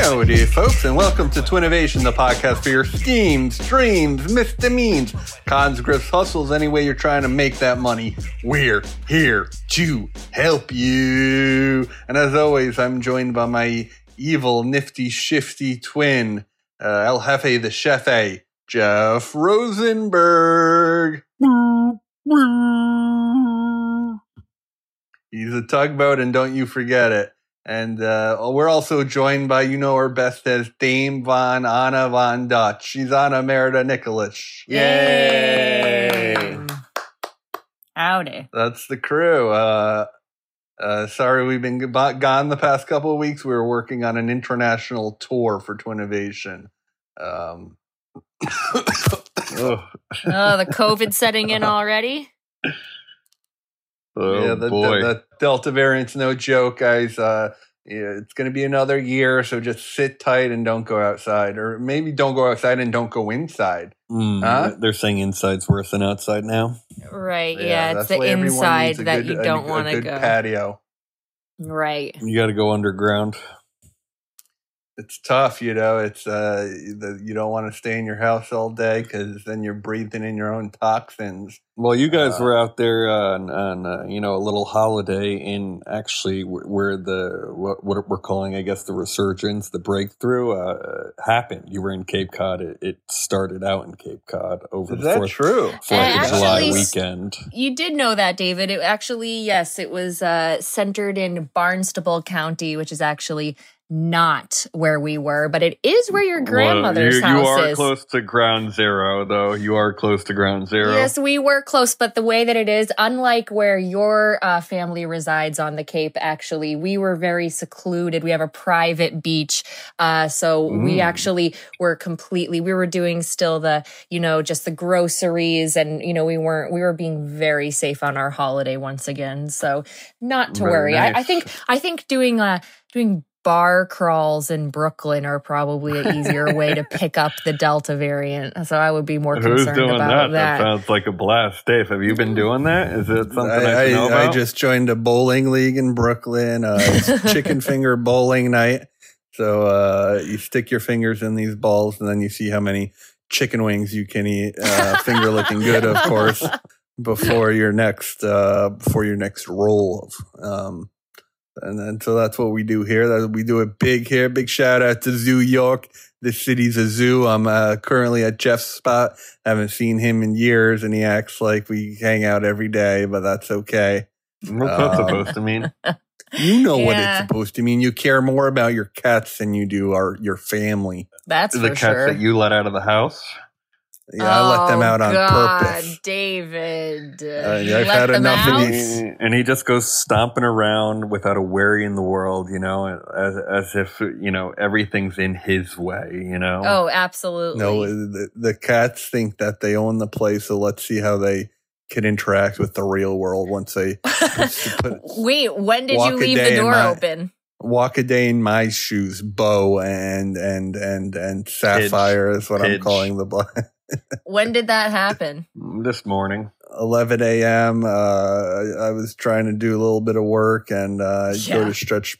Dear folks, and welcome to Twinnovation, the podcast for your schemes, dreams, misdemeans, cons, grifts, hustles, any way you're trying to make that money. We're here to help you. And as always, I'm joined by my evil, nifty, shifty twin, uh, El Jefe, the Chef Jeff Rosenberg. He's a tugboat, and don't you forget it. And uh, we're also joined by, you know her best as Dame Von Ana Von Dutch. She's Ana Merida Nikolic. Yay! Howdy. That's the crew. Uh, uh, sorry, we've been gone the past couple of weeks. We were working on an international tour for Twinnovation. Um, ugh. Oh, the COVID setting in already? Oh yeah, the, boy. The, the Delta variant's no joke, guys. Uh, yeah, it's going to be another year, so just sit tight and don't go outside, or maybe don't go outside and don't go inside. Mm, Huh? They're saying inside's worse than outside now. Right, yeah, that's it's the inside that good- you don't want to go. Patio. Right. You got to go underground. It's tough, you know. It's uh, the, you don't want to stay in your house all day because then you're breathing in your own toxins. Well, you guys Uh, were out there on, on uh, you know a little holiday in actually where the what, what we're calling I guess the resurgence, the breakthrough uh, happened. You were in Cape Cod. It, it started out in Cape Cod over Is the fourth, true? Fourth And of July weekend. You did know that, David. It actually, yes, it was uh, centered in Barnstable County, which is actually not where we were, but it is where your grandmother's well, you, house you are is. close to ground zero, though. You are close to ground zero. Yes, we were close, but the way that it is, unlike where your uh, family resides on the Cape, actually, we were very secluded. We have a private beach. Uh, so we Mm. actually were completely, we were doing still the, you know, just the groceries and, you know, we weren't, we were being very safe on our holiday once again. So not to Very worry. I, I think, I think doing, uh, doing bar crawls in Brooklyn are probably an easier way to pick up the Delta variant. So I would be more Who's concerned doing about that? that? sounds like a blast. Dave, have you been doing that? Is it something I, I, should know I, about? I just joined a bowling league in Brooklyn. Uh, it's chicken finger bowling night. So uh, you stick your fingers in these balls, and then you see how many chicken wings you can eat. Uh, finger looking good, of course, before your next uh, before your next roll. Um, and then so that's what we do here. That we do it big here. Big shout out to Zoo York. This city's a zoo. I'm uh, currently at Jeff's spot. Haven't seen him in years, and he acts like we hang out every day, but that's okay. What's that Uh, supposed to mean? You know what it's supposed to mean. You care more about your cats than you do our your family. That's the for cats sure. that you let out of the house? Yeah, I let them Oh, out on God, purpose. David. Uh, You I've let had them enough of out? these. And he just goes stomping around without a worry in the world, you know, as, as if, you know, everything's in his way, you know? Oh, absolutely. No, the, the cats think that they own the place, so let's see how they can interact with the real world once they put, Wait, when did you leave the door my- open? walk a day in my shoes. Bo and and and and Sapphire is what I'm calling the black. When did that happen? This morning. 11 a.m. Uh, I, I was trying to do a little bit of work and uh, Yeah. go to stretch,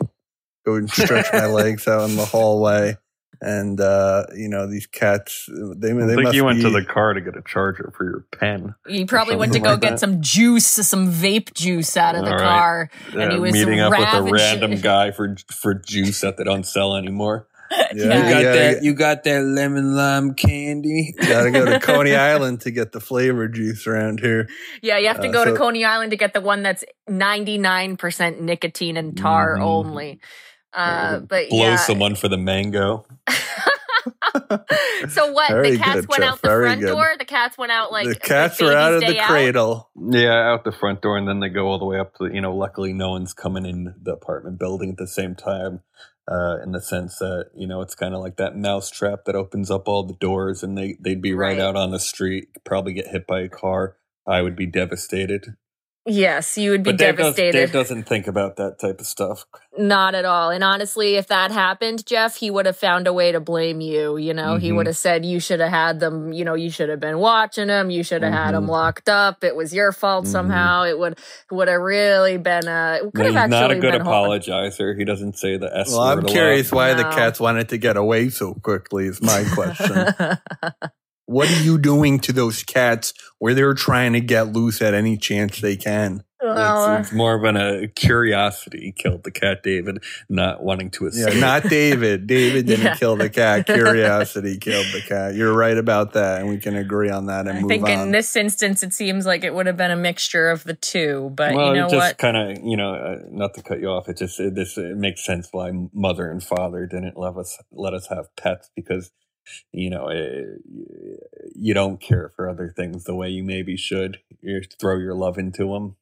go and stretch my legs out in the hallway. And uh, you know these cats, they I think must you went be, to the car to get a charger for your pen. You probably went to go like get that. some juice, some vape juice out of the All right. car. And he was meeting up with a random guy for for juice that they don't sell anymore. Yeah, You you got gotta, that you got that lemon lime candy. gotta go to Coney Island to get the flavor juice around here. Yeah, you have to Uh, go to Coney Island to get the one that's 99% nicotine and tar Mhm. only. Uh, but Blow yeah. someone for the mango. so what? Very the cats good, went Jeff, out the front good. door. The cats went out like the like cats are out of the day cradle. Yeah, out the front door, and then they go all the way up to you know. Luckily, no one's coming in the apartment building at the same time. Uh, in the sense that you know it's kind of like that mouse trap that opens up all the doors, and they they'd be right, Right. out on the street, probably get hit by a car. I would be devastated. Yes, you would be But Dave, Does, Dave doesn't think about that type of stuff. Not at all. And honestly, if that happened, Jeff, he would have found a way to blame you. You know, he Mhm. would have said, you should have had them, you know, you should have been watching them. You should have had them Mhm. locked up. It was your fault Mhm. somehow. It would, would have really been, uh, it could No, have he's actually not a good been hard. apologizer. He doesn't say the S Well, word I'm a lot. curious why the cats wanted to get away so quickly. Is my question. what are you doing to those cats where they're trying to get loose at any chance they can? Well, It's, it's more of an, a curiosity killed the cat, David, not wanting to Yeah, escape. not David. David didn't Yeah. kill the cat. Curiosity killed the cat. You're right about that, and we can agree on that and I move think on. in this instance, it seems like it would have been a mixture of the two, but well, you know it just what? kind of, you know, uh, not to cut you off, it just it, this it makes sense why mother and father didn't let us let us have pets because you know eh, you don't care for other things the way you maybe should. You throw your love into them.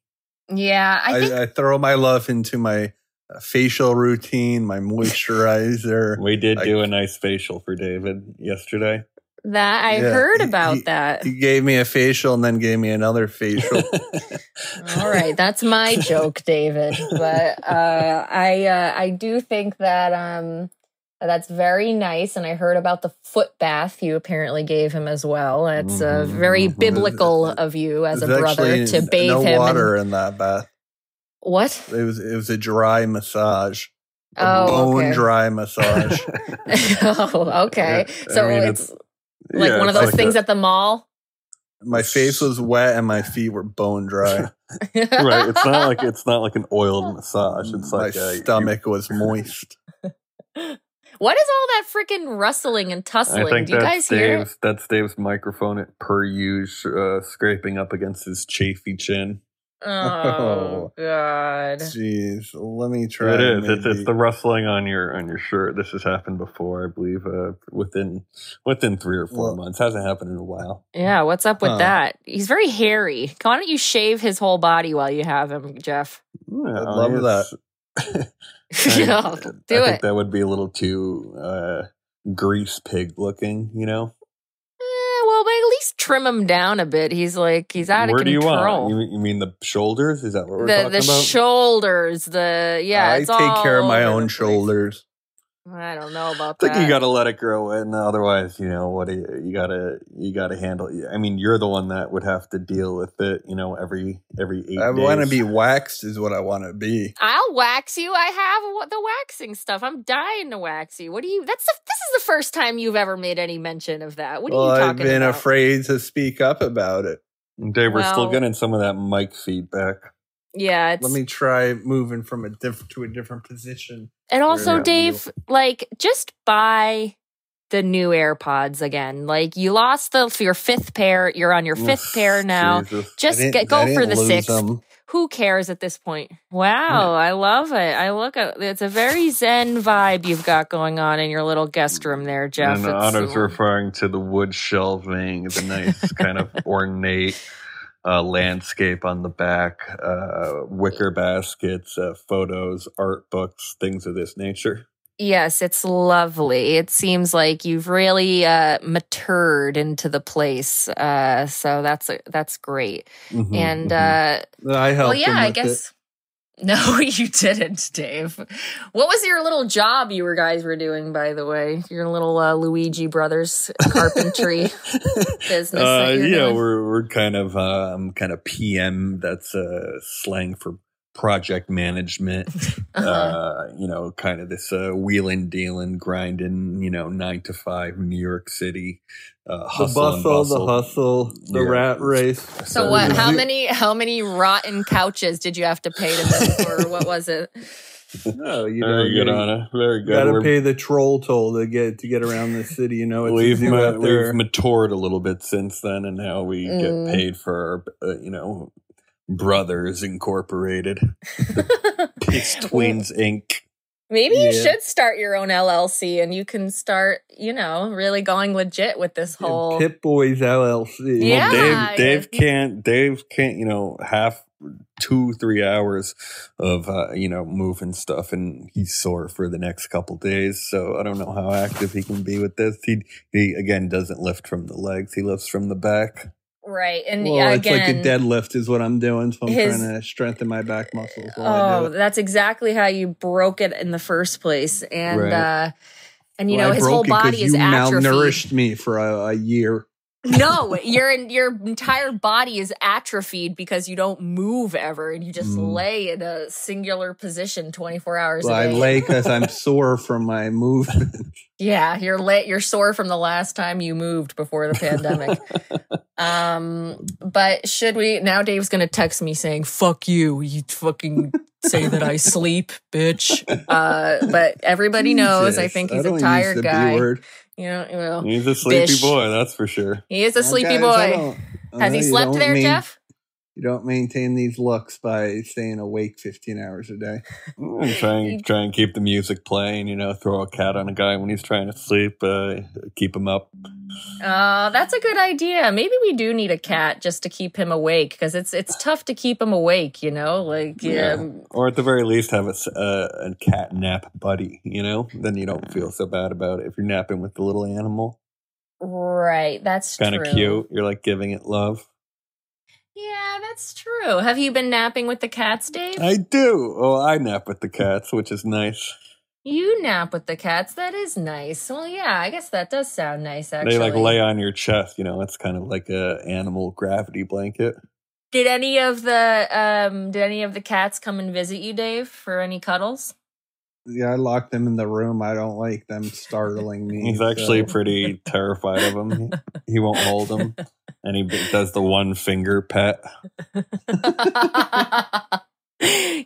Yeah, I think I, I throw my love into my uh, facial routine, my moisturizer. We did I- do a nice facial for David yesterday. that I Yeah, heard about he- that. He gave me a facial and then gave me another facial. All right, that's my joke, David. But uh, I uh, I do think that um, that's very nice, and I heard about the foot bath you apparently gave him as well. It's uh, Mhm, very mhm. biblical of you as a brother to bathe no him. water And, in that bath. what? It was it was a dry massage. A Oh, bone okay. dry massage. oh, okay. Yeah, So I mean, it's, like yeah, one of it's those things a- at the mall. my face was wet and my feet were bone dry. right. It's not like it's not like an oiled massage. It's my like my stomach was moist. What is all that freaking rustling and I tussling? think Do you that's guys hear it? That's Dave's microphone at per use, uh, scraping up against his chafy chin. Oh God! Jeez, let me try. it is. It's, it's the rustling on your on your shirt. This has happened before, I believe. Uh, within within three or four Well- months, hasn't happened in a while. Yeah, what's up with Huh. that? He's very hairy. Why don't you shave his whole body while you have him, Jeff? Yeah, love it's- Yeah, I- do I it. think that would be a little too uh, grease pig looking. You know, Eh, well, but at least trim him down a bit. He's like he's out where of do you control. want? You, mean- you mean the shoulders? Is that what we're the talking the about? shoulders, the yeah. I take care of my own the shoulders. I don't know about I think that. you got to let it grow in. Otherwise, you know what? do You you gotta you gotta handle. I mean, you're the one that would have to deal with it. You know, every every eight. I want to be waxed, is what I want to be. I'll wax you. I have the waxing stuff. I'm dying to wax you. What do you? That's the, this is the first time you've ever made any mention of that. What are well, you I've been about? afraid to speak up about it. Dave, we're still getting some of that mic feedback. Yeah, it's Let me try moving from a different to a different position. And also, Yeah. Dave, like, just buy the new AirPods again. Like, you lost the your fifth pair. You're on your fifth pair now. Jesus. Just get, go for the lose sixth. them. Who cares at this point? Wow, I love it. I look at it's a very zen vibe you've got going on in your little guest room there, Jeff. And It's- Otto's referring to the wood shelving, the nice kind of ornate uh, landscape on the back, uh, wicker baskets, uh, photos, art books, things of this nature. Yes, it's lovely. It seems like you've really uh, matured into the place. Uh, so that's that's great. Mhm, and mhm. uh, I helped well, yeah, I guess. it. No, you didn't, Dave. What was your little job you were guys were doing, by the way? Your little uh, Luigi Brothers carpentry business. Uh, yeah, doing? we're we're kind of um, kind of PM. That's uh, slang for project management. Uh-huh. uh, you know, kind of this uh, wheeling, dealing, grinding. You know, nine to five, New York City. Uh, The hustle and bustle, the hustle, the Yeah. rat race. so what? How many how many rotten couches did you have to pay to move, or what was it? No, you know, Very good, you, Ana. Very good. gotta pay the troll toll to get to get around the city. You know, it's a we've ma- we've matured a little bit since then, and now we Mm. get paid for uh, you know, Brothers Incorporated, Piss Twins Inc. Maybe you should start your own LLC, and you can start, you know, really going legit with this whole. Pit Boys LLC. Yeah. Dave, Dave yeah. can't. Dave can't. You know, half two, three hours of uh, you know moving stuff, and he's sore for the next couple days. So I don't know how active he can be with this. He he again doesn't lift from the legs; he lifts from the back. Right. And Well, yeah, it's like a deadlift is what I'm doing. So I'm his- trying to strengthen my back muscles. Oh, that's exactly how you broke it in the first place. And Right. uh and you Well, know I his whole body is you atrophied. malnourished me for a, a year. No, your your entire body is atrophied because you don't move ever and you just Mm. lay in a singular position 24 hours Well, I lay because I'm sore from my movement. Yeah, you're late. You're sore from the last time you moved before the pandemic. um, but should we now? Dave's gonna text me saying "fuck you." You fucking say that I sleep, bitch. Uh, but everybody knows. I think he's a tired guy. word. You know, well, He's a sleepy Bish. boy, that's for sure. he is a sleepy boy. Has he slept there, main- Jeff? You don't maintain these looks by staying awake 15 hours a day. And try and try and keep the music playing. You know, throw a cat on a guy when he's trying to sleep. Uh, keep him up. Uh, that's a good idea. Maybe we do need a cat just to keep him awake because it's it's tough to keep him awake. You know, like Yeah. um, Or at the very least, have a, s- uh, a cat nap buddy. You know, then you don't feel so bad about it if you're napping with the little animal. right. That's Kind of cute. You're like giving it love. Yeah, that's true. Have you been napping with the cats, Dave? I do. Oh, I nap with the cats, which is nice. you nap with the cats. That is nice. Well, yeah, I guess that does sound nice. Actually, They like lay on your chest. You know, it's kind of like a animal gravity blanket. Did any of the um did any of the cats come and visit you, Dave, for any cuddles? Yeah, I lock them in the room. I don't like them startling me. He's actually so- pretty terrified of them. He, he won't hold them, and he does the one finger pet.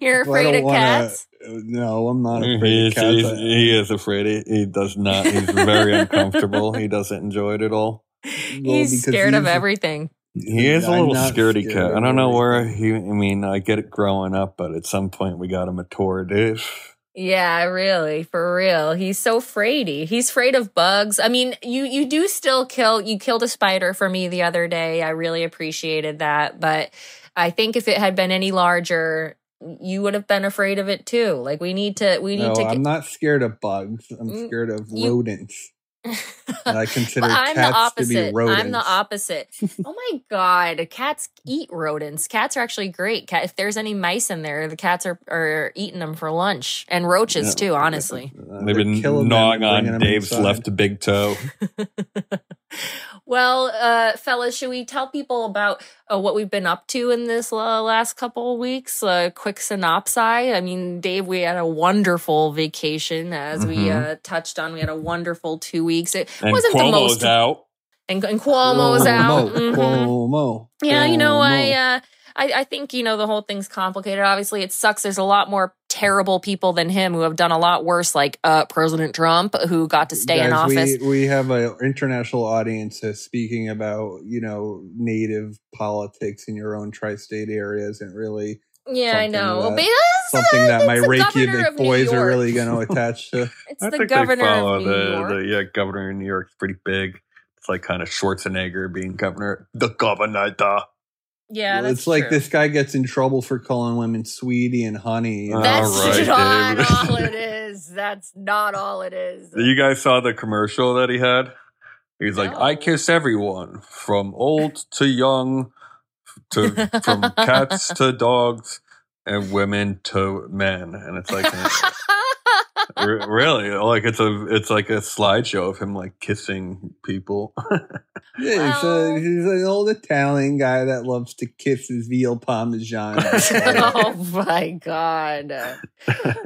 You're afraid of wanna- cats? Uh, no, I'm not afraid is, of cats. he's- he is afraid. He, he does not. He's very uncomfortable. He doesn't enjoy it at all. He's because scared of everything. He is a I'm little scaredy scared cat. of I don't know where he. I mean, I get it growing up, but at some point we got him a tour, Dave. Yeah, really, for real. He's so fraidy. He's afraid of bugs. I mean, you you do still kill. You killed a spider for me the other day. I really appreciated that. But I think if it had been any larger, you would have been afraid of it too. Like we need to. We need No, to. I'm not scared of bugs. I'm Mm, scared of you- rodents. And I consider But I'm the cats to be opposite. rodents. I'm the opposite. oh my god, cats eat rodents. Cats are actually great. Cat, if there's any mice in there, the cats are are eating them for lunch and roaches Yeah. too. Honestly. They've been gnawing on Dave's inside. left big toe. well, uh, fellas, should we tell people about uh, what we've been up to in this uh, last couple of weeks? A quick synopsis. I mean, Dave, we had a wonderful vacation, as we Mhm. uh, touched on. We had a wonderful two weeks. It And wasn't the Cuomo's most. out. And, and Cuomo's out. Cuomo, Mhm. Cuomo, Yeah, you know, I, uh, I I think you know the whole thing's complicated. Obviously, it sucks. There's a lot more terrible people than him who have done a lot worse, like uh, President Trump, who got to stay in office. We, we have an international audience uh, speaking about, you know, native politics in your own tri-state areas and really yeah, I know. that- But it's, something that my it's the Reykjavik boys are really going to attach to. It's I the think governor they follow of New the, York. the yeah governor in New York is pretty big. It's like kind of Schwarzenegger being governor. The governor. da. Yeah, that's it's like true. this guy gets in trouble for calling women sweetie and honey. That's All right, not Dave. all it is. That's not all it is. You guys saw the commercial that he had? He's like, I kiss everyone from old to young, to from cats to dogs, and women to men. And it's like, re- really, like it's a it's like a slideshow of him like kissing people. Yeah, he's, a, he's an old Italian guy that loves to kiss his veal parmesan. oh my god.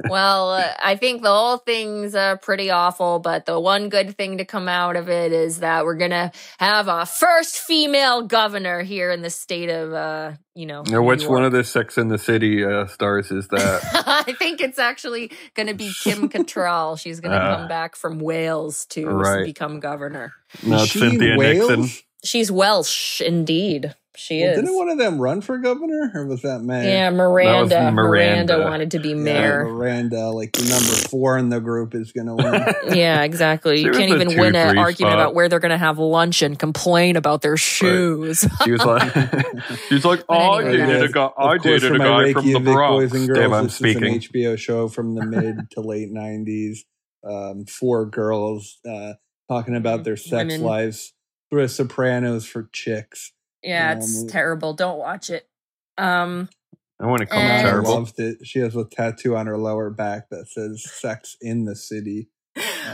well, uh, I think the whole thing's uh, pretty awful, but the one good thing to come out of it is that we're gonna have a first female governor here in the state of, uh, you know, now, New which one of the Sex in the City uh, stars is that? I think it's actually going to be Kim Cattrall. She's going to Ah. come back from Wales to Right. become governor. no, Is it's she Cynthia Wales? Nixon. She's Welsh, indeed. She Well, is. didn't one of them run for governor, or was that May? yeah, Miranda. Miranda. Miranda wanted to be Yeah, mayor. Miranda, like the number four in the group, is going to win. Yeah, exactly. She You can't even two, win an argument spot. about where they're going to have lunch and complain about their shoes. She was like, she's like, But oh, I anyway, dated a guy, I course, dated for a guy from the Bronx. boys and girls, Dave, I'm this speaking. is an HBO show from the mid to late '90s. Um, four girls uh, talking about their sex Women. lives. through a Sopranos for chicks. Yeah, Um, it's terrible. Don't watch it. Um, And when it comes And- I terrible, loved it. She has a tattoo on her lower back that says "Sex in the City."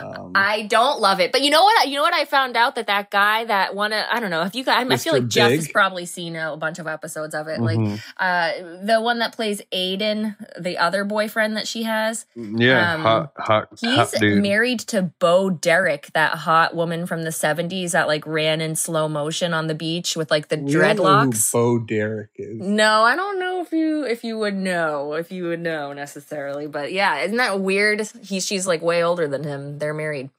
Um, I don't love it, but you know what? You know what? I found out that that guy that one, I don't know if you guys. I feel Mr. like Jeff has probably seen a bunch of episodes of it. Like Mhm. uh, the one that plays Aiden, the other boyfriend that she has. yeah, um, hot, hot, hot He's dude. married to Bo Derek, that hot woman from the '70s that like ran in slow motion on the beach with like the we all know who dreadlocks. Bo Derek is. No, I don't know if you if you would know if you would know necessarily, but yeah, isn't that weird? He she's like way older than him. They're married.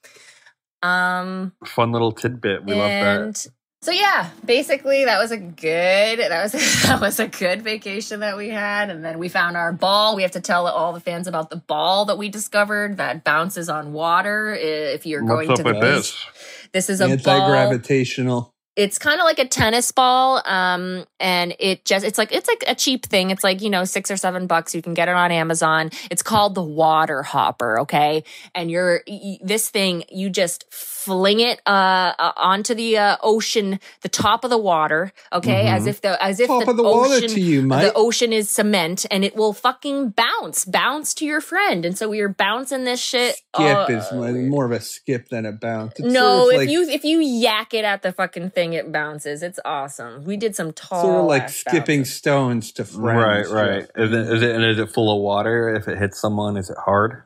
Um, Fun little tidbit. We love that. so yeah, basically that was a good that was that was a good vacation that we had, and then we found our ball. We have to tell all the fans about the ball that we discovered that bounces on water. If you're What's going up to the with beach, this? this is a Anti ball gravitational. It's kind of like a tennis ball um and it just it's like it's like a cheap thing. It's like you know six or seven bucks. You can get it on amazon. It's called the water hopper okay? And you're this thing you just fling it uh, uh onto the uh, ocean the top of the water okay Mhm. as if the as if Top the of the water ocean to you, mate. the ocean is cement and it will fucking bounce bounce to your friend and so we are bouncing this shit skip uh, is more- more of a skip than a bounce. It's no, sort of if like, you if you yak it at the fucking thing, it bounces. It's awesome. We did some tall, sort of like skipping bounces. stones to Right, friends. right. Jeff. Is it, is it and is it full of water? If it hits someone, is it hard?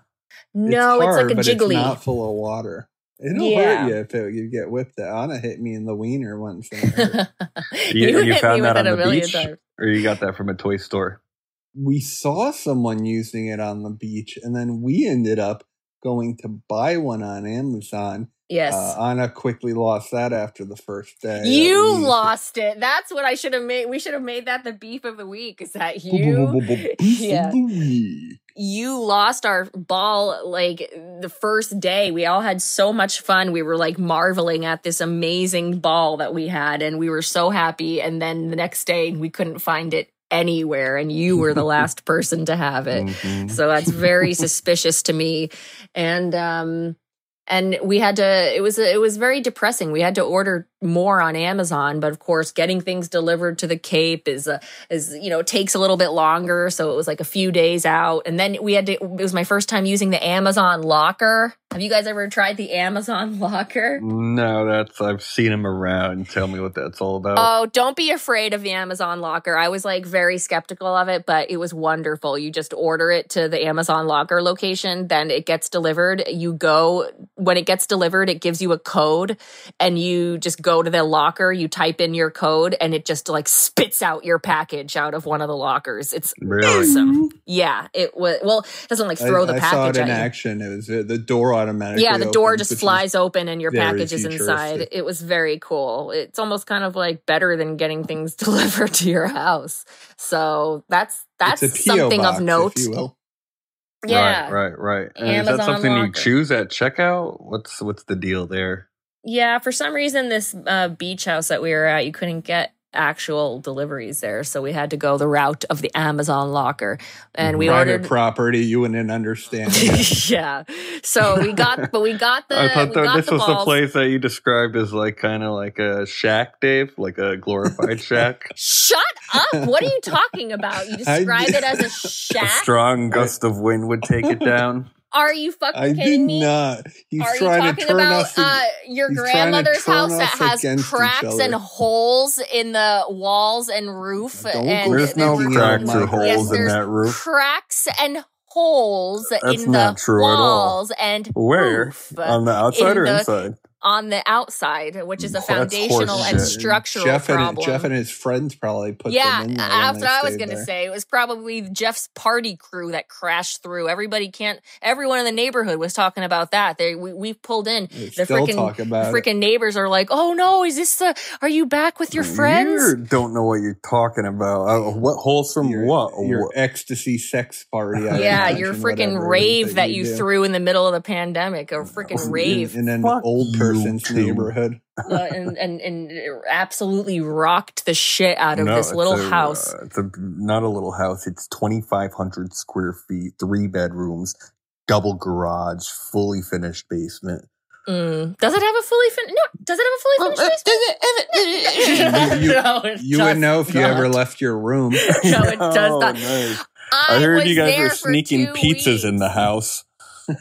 No, it's, hard, like a but jiggly. It's not full of water. It'll Yeah. hurt you if it, you get whipped. Out. Ana hit me in the wiener once. and it hurt. You, you, found that on the beach, times. or you got that from a toy store? we saw someone using it on the beach, and then we ended up going to buy one on Amazon. Yes. Uh, Ana quickly lost that after the first day. you we- lost it. That's what I should have made. We should have made that the beef of the week. Is that you? Yeah. You lost our ball like the first day. We all had so much fun. We were like marveling at this amazing ball that we had, and we were so happy. And then the next day, we couldn't find it anywhere, and you were the last person to have it. Mhm. So that's very suspicious to me. And um and we had to it was it was very depressing. We had to order more on Amazon, but of course getting things delivered to the Cape is uh, is you know takes a little bit longer, so it was like a few days out. And then we had to it was my first time using the Amazon locker. Have you guys ever tried the Amazon locker? No, that's I've seen him around. Tell me what that's all about. Oh, don't be afraid of the Amazon locker. I was like very skeptical of it, but it was wonderful. You just order it to the Amazon locker location, then it gets delivered. You go, when it gets delivered, it gives you a code, and you just go to the locker, you type in your code, and it just like spits out your package out of one of the lockers. It's really? awesome. Yeah, it was, well, it doesn't like throw the package I saw it in at you. action. It was uh, the door automatically. Yeah, the door opens, just flies open and your package is inside. It was very cool. It's almost kind of like better than getting things delivered to your house. So that's that's it's a PO something box, of note. if you will. Yeah. Right, right, right. And is that something you choose at checkout? What's what's the deal there? Yeah, for some reason this uh, beach house that we were at, you couldn't get actual deliveries there, so we had to go the route of the Amazon locker. And we Private ordered property. You wouldn't understand. yeah. So we got but we got the I thought we that this the was the place that you described as like kind of like a shack, Dave, like a glorified shack. Shut up. What are you talking about? You I- describe it as a A shack? strong gust of wind would take it down. Are you fucking I kidding me? not. He's Are you trying to talking turn about us. ag- uh, your he's trying to grandmother's house that has cracks and holes in the walls and roof? Don't and There's no cracks out or holes Yes, in that roof. cracks and holes That's in not the true at all. walls and Where? roof On the outside in or the- inside? On the outside, which is a foundational and horseshit. structural Jeff and problem. Jeff and his friends probably put yeah, them in there. when that's what I was going to say. It was probably Jeff's party crew that crashed through. Everybody can't. Everyone in the neighborhood was talking about that. They we, we pulled in. They The still freaking talk about it. freaking neighbors are like, "Oh no, is this the? Are you back with your friends?" You don't know what you're talking about. Uh, what wholesome your, what? Your What- ecstasy sex party. I yeah, your freaking whatever it is rave that you do. threw in the middle of the pandemic. A freaking rave. in, an Fuck old you person's two. neighborhood. uh, and, and and it absolutely rocked the shit out of No, this little a, house. uh, it's a, not a little house. It's 2,500 square feet, three bedrooms, double garage, fully finished basement. Mm. Does it have a fully finished? No. Does it have a fully finished basement? You- no, it You would does know if you not. ever left your room. No, it does Oh, not. nice. I, I heard you guys were sneaking two pizzas in the house.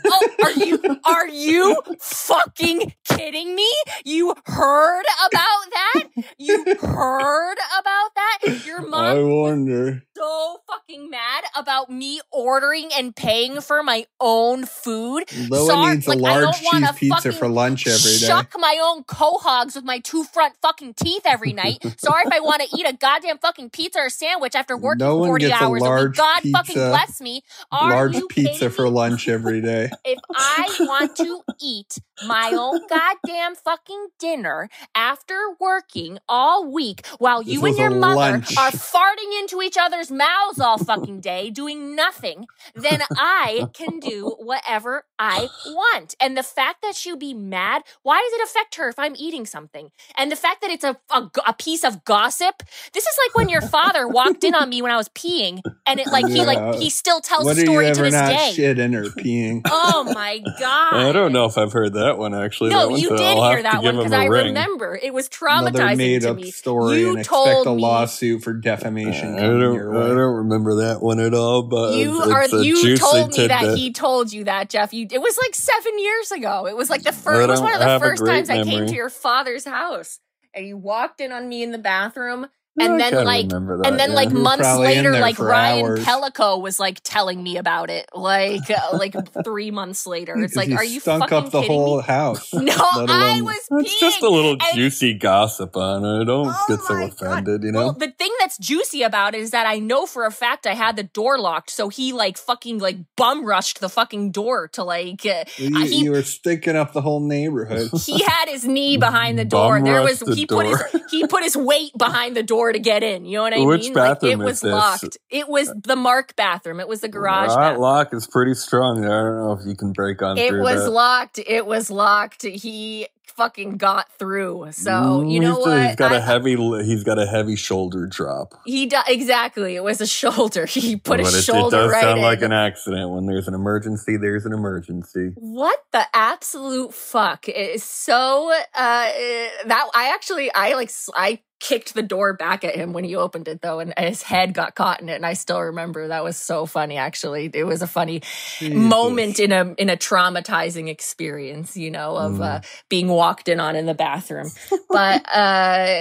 Oh, are you are you fucking kidding me? You heard about that? You heard about that? Your mom I wonder. So fucking mad about me ordering and paying for my own food. Loa Sorry, needs a like, I large cheese pizza for lunch every day. Shuck my own quahogs with my two front fucking teeth every night. Sorry if I want to eat a goddamn fucking pizza or sandwich after working No one 40 gets hours a week. God fucking bless me. Are large you pizza for lunch every day. if I want to eat my own goddamn fucking dinner after working all week while This you and your mother lunch. are farting into each other's mouths all fucking day doing nothing, then I can do whatever I want. And the fact that she'll be mad, why does it affect her if I'm eating something? And the fact that it's a, a, a piece of gossip, this is like when your father walked in on me when I was peeing and it like he like he still tells What the story to this not day. shitting her peeing? Oh my god! I don't know if I've heard that one actually. No, you did I'll hear that one because I ring. remember it was Another traumatizing made to up me. story you and told expect a me lawsuit for defamation I don't, I don't remember that one at all, but you are you told me that tidbit. he told you that Jeff. You it was like seven years ago. It was like the first. It was one of the first times I came to your father's house, and you walked in on me in the bathroom, and then like. that, And then, yeah. like You months later, like Ryan hours. Pellico was like telling me about it. Like, uh, like three months later, it's like, are you stunk fucking up the kidding whole me? house? No, let I was It's just a little and juicy gossip on it. Don't Oh get so my God. offended, you know. Well, the thing that's juicy about it is that I know for a fact I had the door locked, so he like fucking like bum rushed the fucking door to like uh, You, uh, he you were stinking up the whole neighborhood. he had his knee behind the door. Bum There was the he put his door. he put his weight behind the door to get in. You know what I Which mean? Like it bathroom was is this? locked. It was the Mark bathroom. It was the garage that bathroom. lock is pretty strong. I don't know if you can break on It was that. locked. It was locked. He fucking got through. So you Mm, know he's, what? He's got a I- heavy. He's got a heavy shoulder drop. He do- exactly. It was a shoulder. He put his it, it shoulder does right sound in. like an accident. When there's an emergency, there's an emergency. What the absolute fuck It is so uh that I actually I like I kicked the door back at him when he opened it though and his head got caught in it and I still remember that was so funny actually it was a funny moment in a in a traumatizing experience you know of Mm. uh being walked in on in the bathroom but uh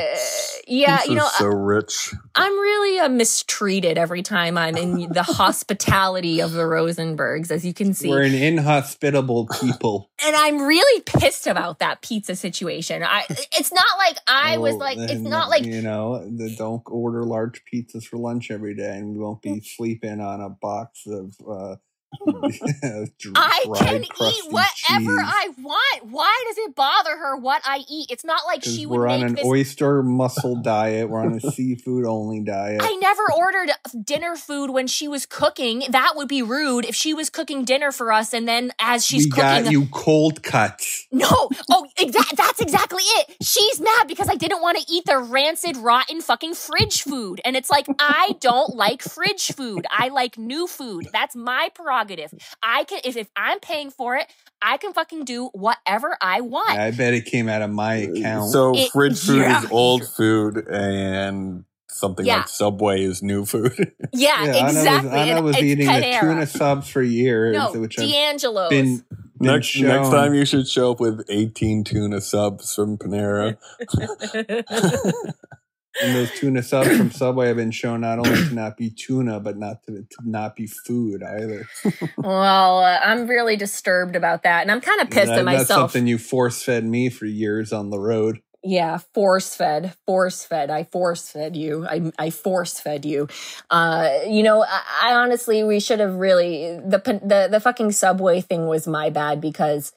yeah This you know so rich. I'm really uh, mistreated every time I'm in the hospitality of the Rosenbergs as you can see We're an inhospitable people. and I'm really pissed about that pizza situation. I it's not like I was Well, like it's then, not like you know, the, don't order large pizzas for lunch every day, and we won't Mm. be sleeping on a box of. Uh, I can eat whatever cheese. I want. Why does it bother her what I eat? It's not like she would we're on an this oyster mussel diet. We're on a seafood only diet. I never ordered dinner food when she was cooking. That would be rude if she was cooking dinner for us and then as she's we cooking got you cold cuts. No. Oh, exa- that's exactly it. She's mad because I didn't want to eat the rancid, rotten fucking fridge food. And it's like, I don't like fridge food. I like new food. That's my prerogative. I can, if, if I'm paying for it, I can fucking do whatever I want. I bet it came out of my uh, account. So It- fridge food yeah. is old food, and something Yeah. like Subway is new food. yeah, yeah, exactly. Ana was, Ana was it's eating the tuna subs for years, No, which D'Angelo's. been, been next shown. next time you should show up with 18 tuna subs from Panera. And those tuna subs from Subway have been shown not only to not be tuna, but not to, to not be food either. well, uh, I'm really disturbed about that. And I'm kind of pissed That- at That's myself. something you force fed me for years on the road. Yeah, force fed, force fed. I force fed you. I I force fed you. Uh, you know, I, I honestly, we should have really the the the fucking subway thing was my bad because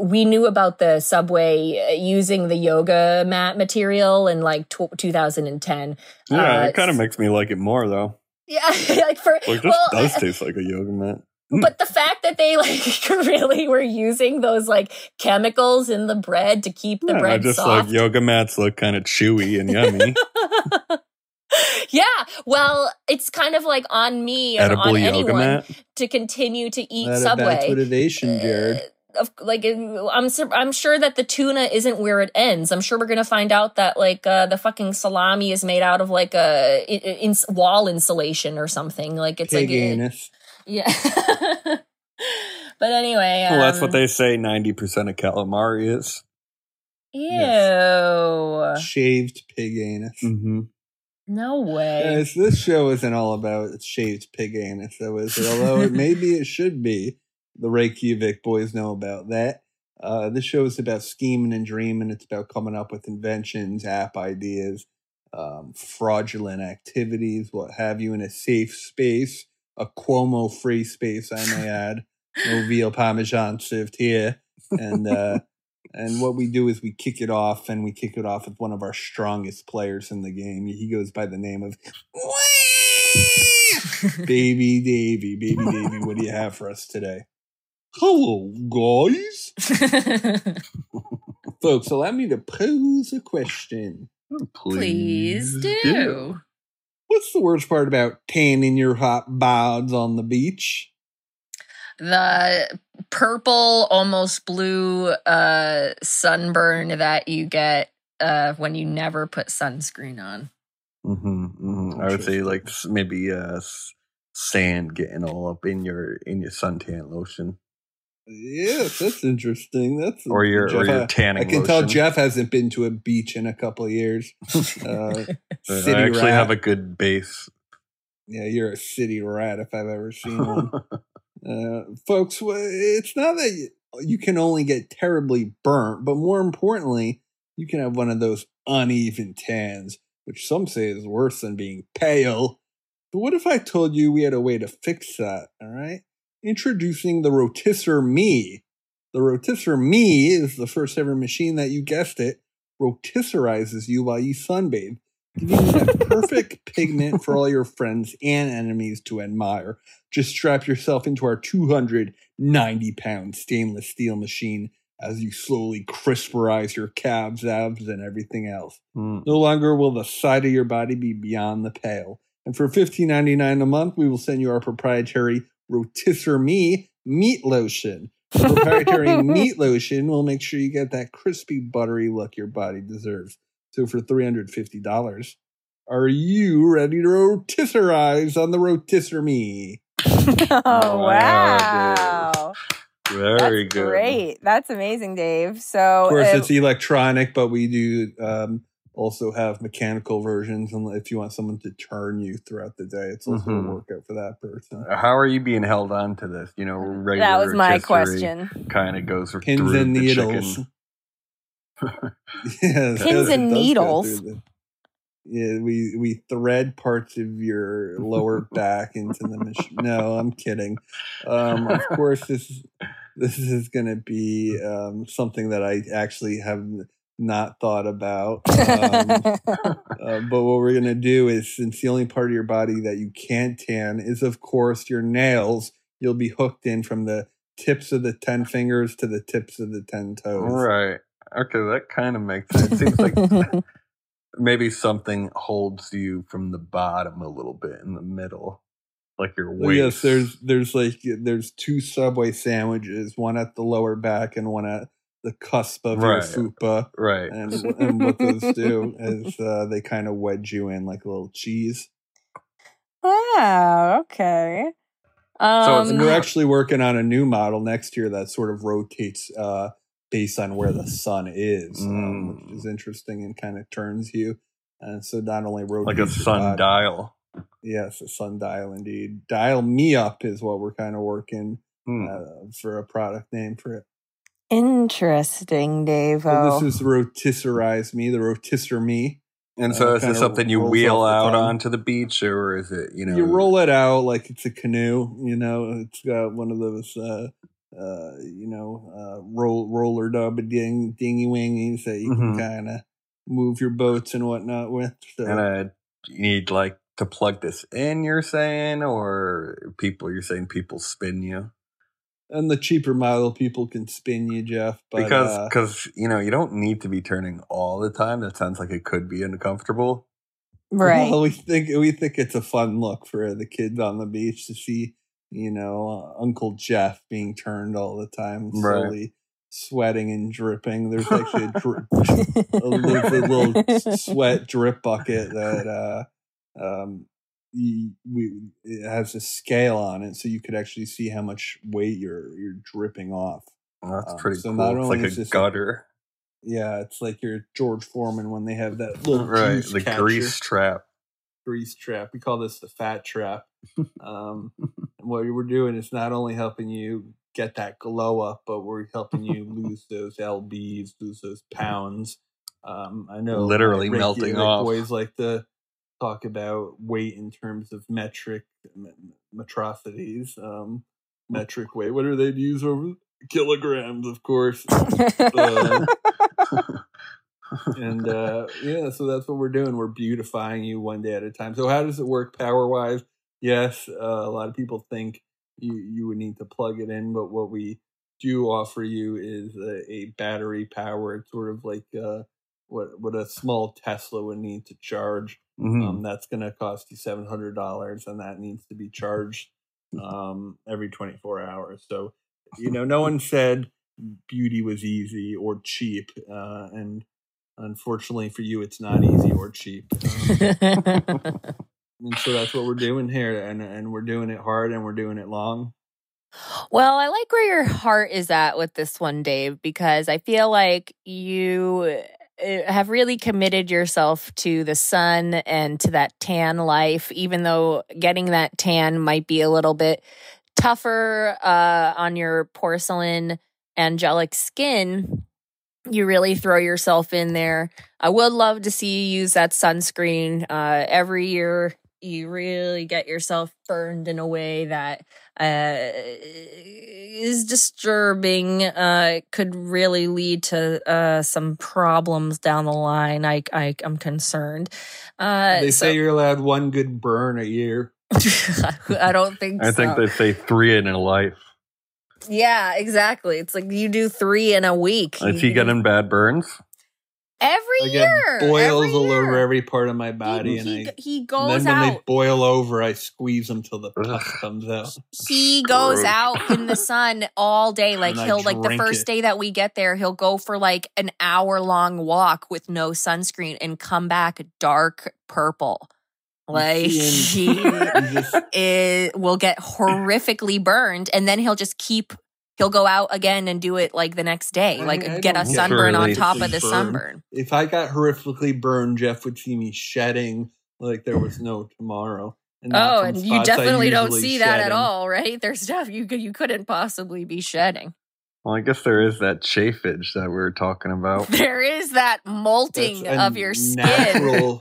we knew about the subway uh, using the yoga mat material in like tw 2010. Yeah, Uh, it kind of makes me like it more though. Yeah, like for Like this well, does I- taste like a yoga mat. but the fact that they like really were using those like chemicals in the bread to keep the Yeah, bread just soft. like yoga mats look kind of chewy and yummy. yeah, well, it's kind of like on me and Edible on yoga anyone mat. to continue to eat That- Subway. That's motivation, Jared. Of like I'm I'm sure that the tuna isn't where it ends. I'm sure we're gonna find out that like uh, the fucking salami is made out of like a in, wall insulation or something. Like it's Pig like anus. yeah. but anyway, well, that's what um, they say. Ninety percent of calamari is. Ew! Shaved pig anus. Mm-hmm. No way. Guys, this show isn't all about shaved pig anus, though, is it? Although it, maybe it should be. The Reykjavik boys know about that. Uh, this show is about scheming and dreaming. It's about coming up with inventions, app ideas, um, fraudulent activities, what have you, in a safe space, a Cuomo free space, I may add. No veal parmesan served here. And uh, and what we do is we kick it off, and we kick it off with one of our strongest players in the game. He goes by the name of Baby Davy. Baby Davy, what do you have for us today? Hello, guys. Folks, allow me to pose a question. Please do. What's the worst part about tanning your hot bods on the beach? the purple, almost blue uh, sunburn that you get uh, when you never put sunscreen on. Mm-hmm, mm-hmm. I would say like maybe uh, sand getting all up in your in your suntan lotion Yes, that's interesting. That's or your or Jeff, your I- tanning. I can tell. Jeff hasn't been to a beach in a couple of years. Uh, city I actually rat. have a good base. yeah, you're a city rat if I've ever seen one. uh, folks, it's not that you can only get terribly burnt, but more importantly, you can have one of those uneven tans, which some say is worse than being pale. But what if I told you we had a way to fix that? All right. Introducing the RotisserMe. The RotisserMe is the first ever machine that you guessed it, rotisserizes you while you sunbathe, giving you that perfect pigment for all your friends and enemies to admire. Just strap yourself into our 290 pound stainless steel machine as you slowly crisperize your calves, abs, and everything else. Mm. No longer will the side of your body be beyond the pale. And for $15.99 a month, we will send you our proprietary RotisserMe meat lotion. Proprietary meat lotion will make sure you get that crispy, buttery look your body deserves. So for $350, are you ready to rotisserize on the rotisserie Me? oh Wow, wow. Very That's good. great. That's amazing, Dave. So Of course, it's electronic, but we do um, also have mechanical versions. And if you want someone to turn you throughout the day, it's also Mhm. a workout for that person. How are you being held on to this? You know, regular that was my question. Kind of goes Pins through and the needles. yes, Pins and needles. the- yeah, we we thread parts of your lower back into the machine. No, I'm kidding. Um, of course, this this is going to be um, something that I actually have not thought about. Um, uh, but what we're going to do is, since the only part of your body that you can't tan is, of course, your nails, you'll be hooked in from the tips of the 10 fingers to the tips of the 10 toes. Right. Okay, that kind of makes sense. Seems like maybe something holds you from the bottom a little bit in the middle, like your Well, waist. yes, there's there's like there's two Subway sandwiches, one at the lower back and one at the cusp of your Right. fupa. right. And, and what those do is uh, they kind of wedge you in like a little cheese. wow. Okay. Um, And we're actually working on a new model next year that sort of rotates uh, based on where the sun is, um, which Mm. is interesting and kind of turns you. And so not only rotates Like a sundial. Yes, a sundial indeed. Dial me up is what we're kind of working Hmm. uh, for a product name for it. Interesting, Dave. So this is rotisserize me, the rotisser me. And uh, so is kinda this something you wheel off the out onto the beach, or is it you know You roll it out like it's a canoe. You know, it's got one of those, uh, uh, you know, uh, roll roller dub ding dingy wingies that you Mhm. can kind of move your boats and whatnot with. So. And uh, you need like to plug this in. You're saying, or people? You're saying people spin you and the cheaper model people can spin you, Jeff. But, because uh, because you know you don't need to be turning all the time. That sounds like it could be uncomfortable. right. Well, we think we think it's a fun look for the kids on the beach to see you know Uncle Jeff being turned all the time, Right. slowly sweating and dripping. There's actually a, dri- a, little, a little sweat drip bucket that uh, um, you, we it has a scale on it, so you could actually see how much weight you're you're dripping off. That's Um, pretty so cool. not It's only like a gutter. Yeah, it's like your George Foreman when they have that little Right. The catcher, grease trap. grease trap. We call this the fat trap. Um, what we're doing is not only helping you get that glow up, but we're helping you lose those lbs, lose those pounds. Um, I know, Literally Reiki- melting Reiki off. Boys like to talk about weight in terms of metric m- atrocities. Um, metric weight. What do they use over kilograms? Of course. Uh, and uh yeah so that's what we're doing we're beautifying you one day at a time so how does it work power wise yes uh, a lot of people think you you would need to plug it in but what we do offer you is a, a battery powered sort of like uh what what a small tesla would need to charge Mhm. um that's going to cost you $700 and that needs to be charged um every 24 hours. So you know no one said beauty was easy or cheap uh and unfortunately for you it's not easy or cheap. Um, and so that's what we're doing here and and we're doing it hard and we're doing it long. Well, I like where your heart is at with this one, Dave, because I feel like you uh, have really committed yourself to the sun and to that tan life, even though getting that tan might be a little bit tougher uh, on your porcelain angelic skin. You really throw yourself in there. I would love to see you use that sunscreen uh, every year. You really get yourself burned in a way that uh, is disturbing. Uh, could really lead to uh, some problems down the line. I, I I'm concerned. Uh, they so- say you're allowed one good burn a year I don't think. So. I think they say three in a life. Yeah, exactly. It's like you do three in a week. Is he getting bad burns? Every i year? boils every all year. over every part of my body He, and he, i he and goes then when out. they boil over i squeeze them till the pus comes out he goes out in the sun all day. Like And he'll like the first it. day that we get there, he'll go for like an hour long walk with no sunscreen and come back dark purple. Like he and you just- it will get horrifically burned and then he'll just keep he'll go out again and do it like the next day I- like I get a sunburn on top of the burned. sunburn if I got horrifically burned, Jeff would see me shedding like there was no tomorrow. And oh and you definitely don't see that shed at all right there's stuff you could- you couldn't possibly be shedding Well, I guess there is that chafage that we were talking about. there is that molting That's a of your skin Natural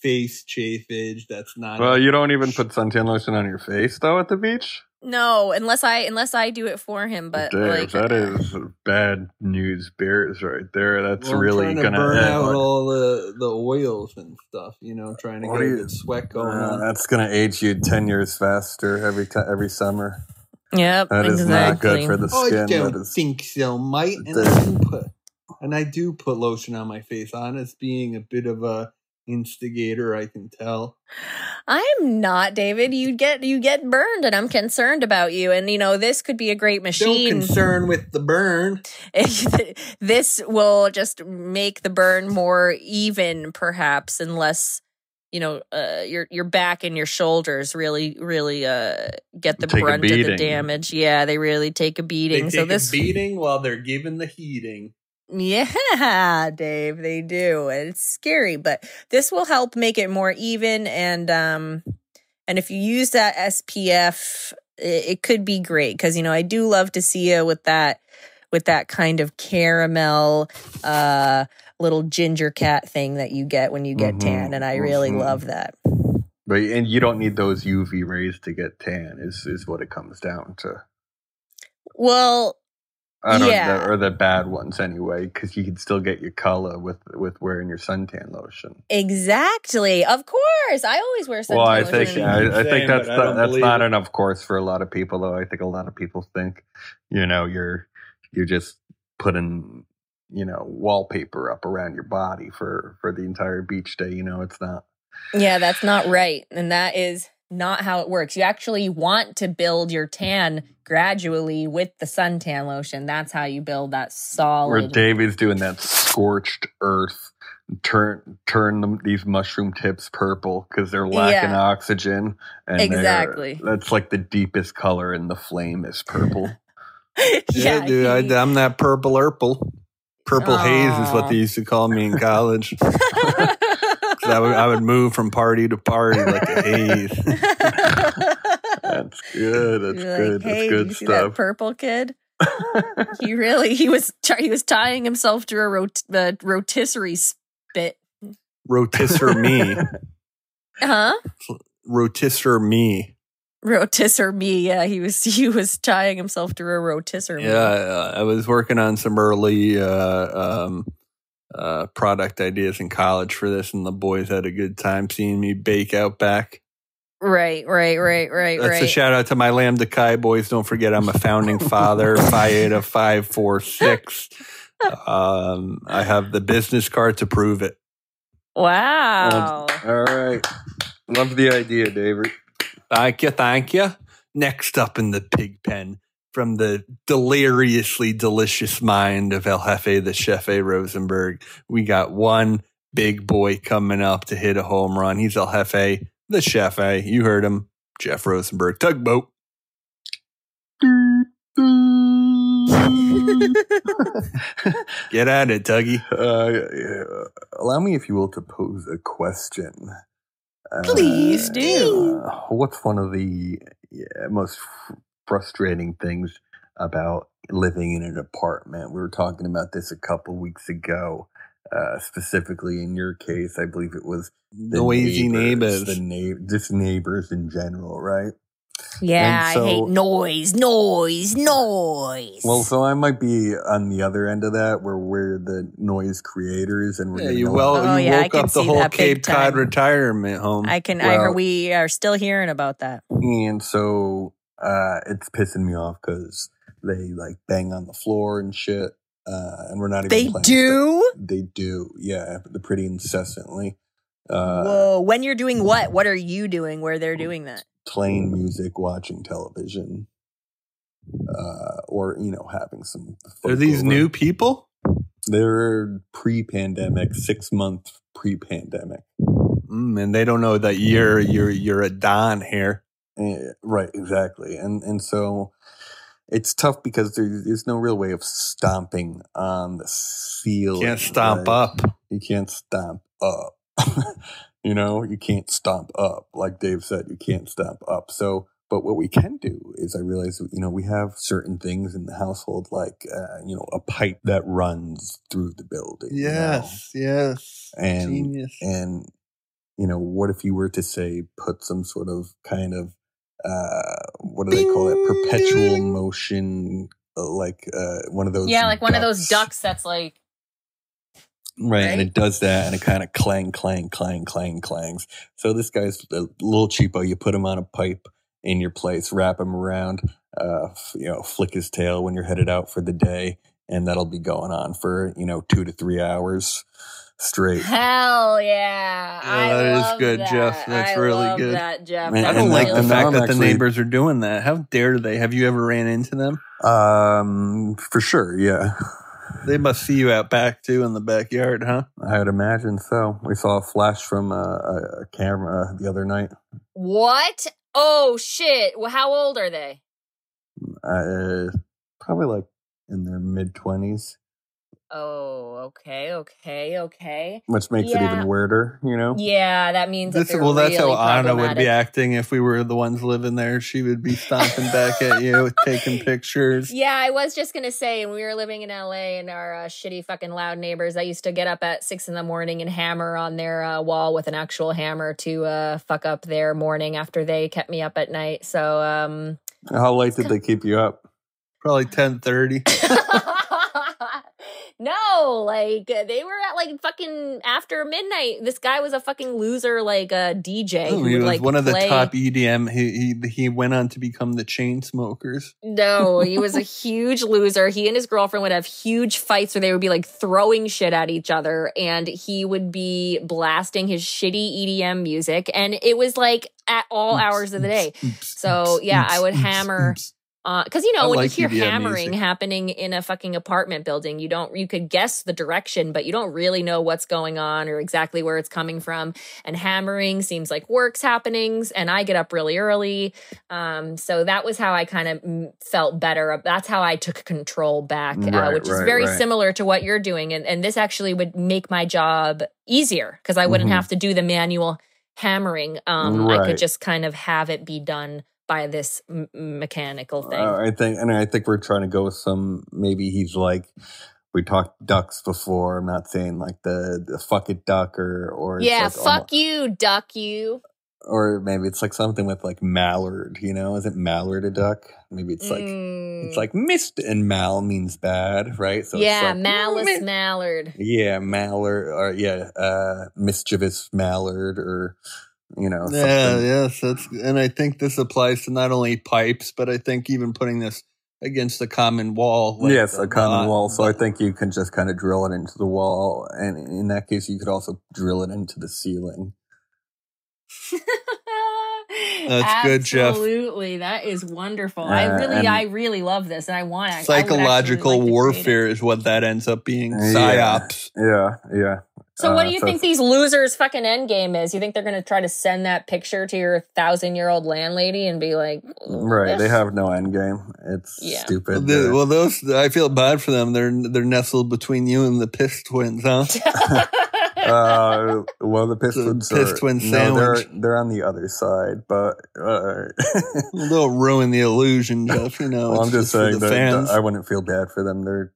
face chafage. That's not. Well, you don't even put suntan lotion on your face though at the beach. No unless i unless i do it for him but Dave, like that is bad news bears right there. That's Well, really to gonna burn add- out all the the oils and stuff. You know, trying to What get do a you- good sweat going Uh, on. that's gonna age you ten years faster every time every summer. yep That is not good for the Oh, I skin. don't that is think so, mate. And I do put and I do put lotion on my face. Honest, being a bit of a instigator, I can tell. I'm not, David. You get you get burned, and I'm concerned about you. And you know this could be a great Don't machine. concern with the burn. this will just make the burn more even, perhaps, unless you know uh, your your back and your shoulders really really uh, get the Take brunt of the damage. Yeah, they really take a They beating. take so this, a beating while they're giving the heating. yeah, Dave, they do. It's scary, but this will help make it more even and um and if you use that SPF it, it could be great cuz you know I do love to see you with that with that kind of caramel uh little ginger cat thing that you get when you get Mhm, tan and I really mhm. love that. But and you don't need those UV rays to get tan. Is is what it comes down to. Well, I don't, Yeah. or the bad ones anyway, because you can still get your color with with wearing your suntan lotion. exactly. Of course. I always wear suntan well, I lotion. think I, I think that's but I don't that's believe not it. enough, course, for a lot of people. Though I think a lot of people think, you know, you're you're just putting you know wallpaper up around your body for for the entire beach day. You know, it's not. Yeah, that's not right. And that is not how it works. You actually want to build your tan gradually with the suntan lotion. That's how you build that solid. Where solid. Davy's doing that scorched earth, turn turn them, these mushroom tips purple because they're lacking Yeah. oxygen. And Exactly. that's like the deepest color, and the flame is purple. Yeah, dude, he- I, am that purple purple. Purple haze is what they used to call me in college. 'Cause I would, I would move from party to party like a haze. That's good. That's You're good. Like, hey, that's good did you see that stuff. purple kid? he really he was try- he was tying himself to a rot- uh, rotisserie spit. RotisserMe. Huh? RotisserMe. Rotisserie me. Yeah, he was he was tying himself to a rotisserie. Yeah, uh, I was working on some early uh, um, uh, product ideas in college for this, and the boys had a good time seeing me bake out back. Right, right, right, right, That's right. a shout out to my Lambda Chi boys. Don't forget, I'm a founding father. Phi Eta five four six. Um, I have the business card to prove it. wow. All right. Love the idea, David. Thank you, thank you. Next up in the pig pen, from the deliriously delicious mind of El Jefe, the Chef A. Rosenberg, we got one big boy coming up to hit a home run. He's El Jefe, the Chef A. You heard him, Jeff Rosenberg. Tugboat. Get at it, Tuggy. Uh, allow me, if you will, to pose a question. Uh, Please do. uh, what's one of the yeah, most fr- frustrating things about living in an apartment? We were talking about this a couple weeks ago. Uh, specifically, in your case, I believe it was the Noisy neighbors. the na- just neighbors in general, right? Yeah, so- I hate noise, noise, noise. Well, so I might be on the other end of that, where we're the noise creators, and we're Yeah, you well, Oh, you yeah, woke can up the whole Cape Cod retirement home. I can. I well- heard we are still hearing about that. and so uh, it's pissing me off because they like bang on the floor and shit, uh, and we're not even. They playing do. They do. Yeah, they're pretty incessantly. Uh, Whoa! When you're doing what? What are you doing where they're doing that? playing music, watching television, uh, or you know, having some. Are these over. new people? They're pre-pandemic, six month pre-pandemic. Mm, and they don't know that you're you're you're a don here. Eh, right, exactly, and and so it's tough because there, there's no real way of stomping on the ceiling. Can't stomp right? up. You can't stomp up. you know, you can't stomp up. Like Dave said, you can't stomp up. So, but what we can do is I realize, you know, we have certain things in the household, like, uh, you know, a pipe that runs through the building. you know? Yes, yes. And- Genius. And, you know, what if you were to say, put some sort of kind of, uh, what do they call it? Perpetual motion, uh, like, uh, one of those. Yeah, like one of those ducks that's like. Right, and it does that, and it kind of clang, clang, clang, clang, clangs. So this guy's a little cheapo. You put him on a pipe in your place, wrap him around, uh, f- you know, flick his tail when you're headed out for the day, and that'll be going on for you know two to three hours straight. Hell yeah! Yeah, I that is love good, that. Jeff. That's I really love good. That Jeff. And- I don't and like now- the fact I'm that the neighbors are doing that. How dare they? Have you ever ran into them? Um, for sure, yeah, They must see you out back too in the backyard, huh? I would imagine so. We saw a flash from uh, a, a camera the other night. What? Oh shit! Well, how old are they? Uh, probably like in their mid twenties, Oh, okay, okay, okay. which makes it even weirder. You know. Yeah, that means This, they're well, that's really how Ana would be acting if we were the ones living there. She would be stomping back at you, taking pictures. Yeah, I was just gonna say when we were living in LA and our uh, shitty fucking loud neighbors, I used to get up at six in the morning and hammer on their uh, wall with an actual hammer to uh, fuck up their morning after they kept me up at night. So, um, How late did they keep you up? Probably ten thirty. no, like uh, they were at like fucking after midnight. This guy was a fucking loser, like a DJ. Oh, who he was like one of the top EDM. He, he he went on to become the Chainsmokers. No, he was a huge loser. He and his girlfriend would have huge fights where they would be like throwing shit at each other, and he would be blasting his shitty EDM music, and it was like at all hours of the day. So yeah, I would hammer because you know I when like you hear EDM hammering music. happening in a fucking apartment building, you don't you could guess the direction, but you don't really know what's going on or exactly where it's coming from. And hammering seems like works happenings, and I get up really early, um, so that was how I kind of mm, felt better. That's how I took control back, uh, Right, which is very right. similar to what you're doing, and and this actually would make my job easier because I wouldn't Mhm. have to do the manual hammering. Um, I could just kind of have it be done by this m- mechanical thing. Uh, I think, and I think we're trying to go with some. Maybe he's like, we talked ducks before. I'm not saying like the, the fuck it duck or or yeah, like fuck almo- you, duck you. or maybe it's like something with like mallard. You know, is it mallard a duck? Maybe it's like it's Mm. like mist and mal means bad, right? So it's yeah, like, malice mallard. Yeah, mallard or yeah, uh, mischievous mallard or you know, Yeah, yes, that's and I think this applies to not only pipes, but I think even putting this against a common wall. like yes, a common lot- wall. So I think you can just kind of drill it into the wall, and in that case, you could also drill it into the ceiling. That's good, Jeff. Absolutely, that is wonderful. I Uh, really, I really love this, and I want to. psychological warfare is what that ends up being. Yeah. Psyops. Yeah, yeah. So, what Uh, do you so think these losers' fucking end game is? You think they're going to try to send that picture to your thousand-year-old landlady and be like, Right, they have no end game. It's Yeah. stupid. The- well, those I feel bad for them. They're they're nestled between you and the Piss twins, huh? uh, well, the Pistons piss are twin no, they're they're on the other side, but uh, They'll ruin the illusion, Jeff. You know, well, I'm it's just saying that, that I wouldn't feel bad for them. They're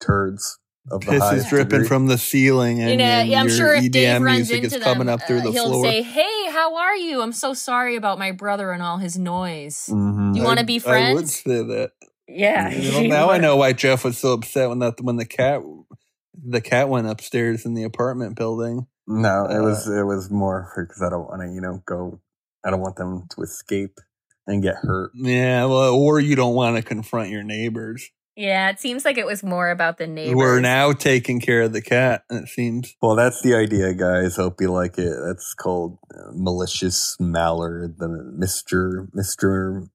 turds of the Piss is dripping degree. from the ceiling, and, you know, and yeah, I'm your sure if EDM Dave runs music into is coming up through uh, the he'll floor. say, "Hey, how are you? I'm so sorry about my brother and all his noise. Mhm. Do you want to be friends?" I would friends?" say that. Yeah. You know, now I know why Jeff was so upset when that when the cat the cat went upstairs in the apartment building. No, it Uh, was it was more because I don't want to, you know, go. I don't want them to escape and get hurt. Yeah, well, or you don't want to confront your neighbors Yeah, it seems like it was more about the neighbors. We're now taking care of the cat. It seems. Well, that's the idea, guys. Hope you like it. That's called uh, malicious mallard. The Mister Mister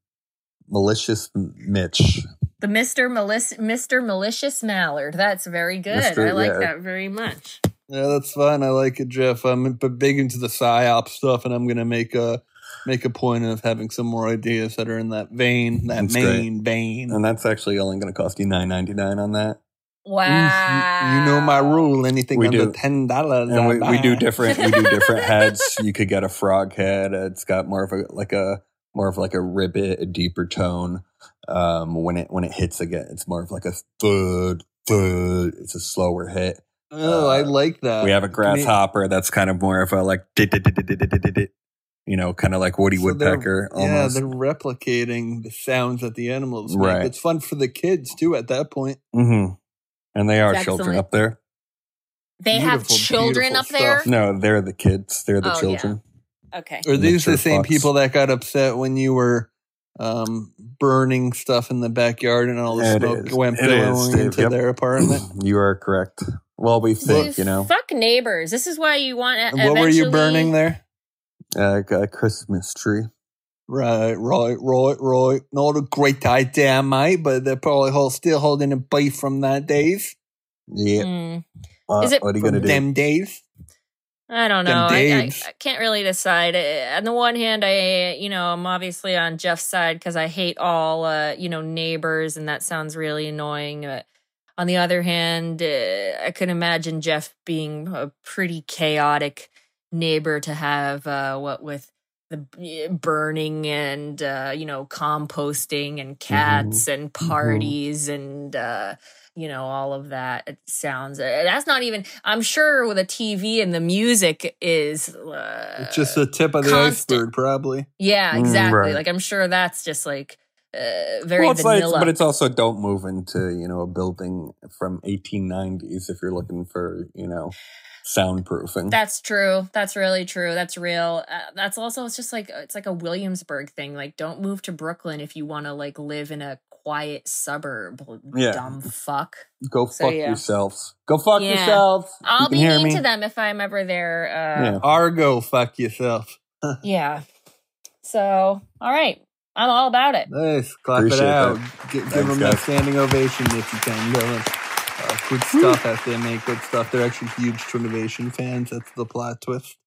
Malicious Mitch. the Mister Malic- Mister Malicious Mallard. That's very good. Mr. I like yeah. that very much. Yeah, that's fine. I like it, Jeff. I'm big into the psyop stuff, and I'm gonna make a make a point of having some more ideas that are in that vein, that That's main vein. And that's actually only going to cost you nine ninety nine on that. Wow. You, you know my rule. Anything We under do. ten dollars, And we, we do different. We do different heads. You could get a frog head. It's got more of a like a more of like a ribbit, a deeper tone. Um, when it when it hits again, it's more of like a thud thud. It's a slower hit. Oh, I Uh, like that. we have a grasshopper that's kind of more of a like you know, kind of like Woody so Woodpecker. Yeah, they're replicating the sounds that the animals make. Right. It's fun for the kids too at that point. Mm-hmm. And they That's are children excellent. up there. They beautiful, have children up stuff. there. No, they're the kids. They're the oh, children. Yeah. Okay. Are these the, the same people that got upset when you were um, burning stuff in the backyard and all the it smoke is. went it blowing is, into yep. their apartment? you are correct. Well, we think, you know. Fuck neighbors. This is why you want. What were you burning there? Uh, a christmas tree Right, right, right, right. Not a great idea, mate, but they're probably all still holding a beef from that Dave. yeah Hmm. uh, Is it what are you From gonna do them Dave? I don't know. I, I, I can't really decide. Uh, On the one hand, I you know I'm obviously on Jeff's side because I hate all uh, you know neighbors, and that sounds really annoying. But on the other hand, uh, I can imagine Jeff being a pretty chaotic neighbor to have. Uh, what with the burning and uh, you know composting and cats and parties and. Uh, you know all of that it sounds uh, that's not even i'm sure with a tv and the music is uh, just the tip of the constant. iceberg, probably. yeah Mm, exactly right. like i'm sure that's just like uh, very well, it's like, vanilla. but it's also don't move into you know a building from 1890s if you're looking for you know soundproofing. That's true. That's really true. That's real. Uh, that's also it's just like it's like a Williamsburg thing. Like don't move to Brooklyn if you want to like live in a quiet suburb. Yeah. Dumb fuck. Go So, fuck yeah. yourselves. Go fuck Yeah. yourselves. I'll you be can mean me. to them if I'm ever there. Uh, Yeah. Argo, fuck yourself. yeah. So all right, I'm all about it. Nice. Clap Appreciate it out. that. Gi- give Thanks, them that guys. standing ovation if you can. Dylan. Uh, good stuff make good stuff. They're actually huge Twinnovation fans. That's the plot twist.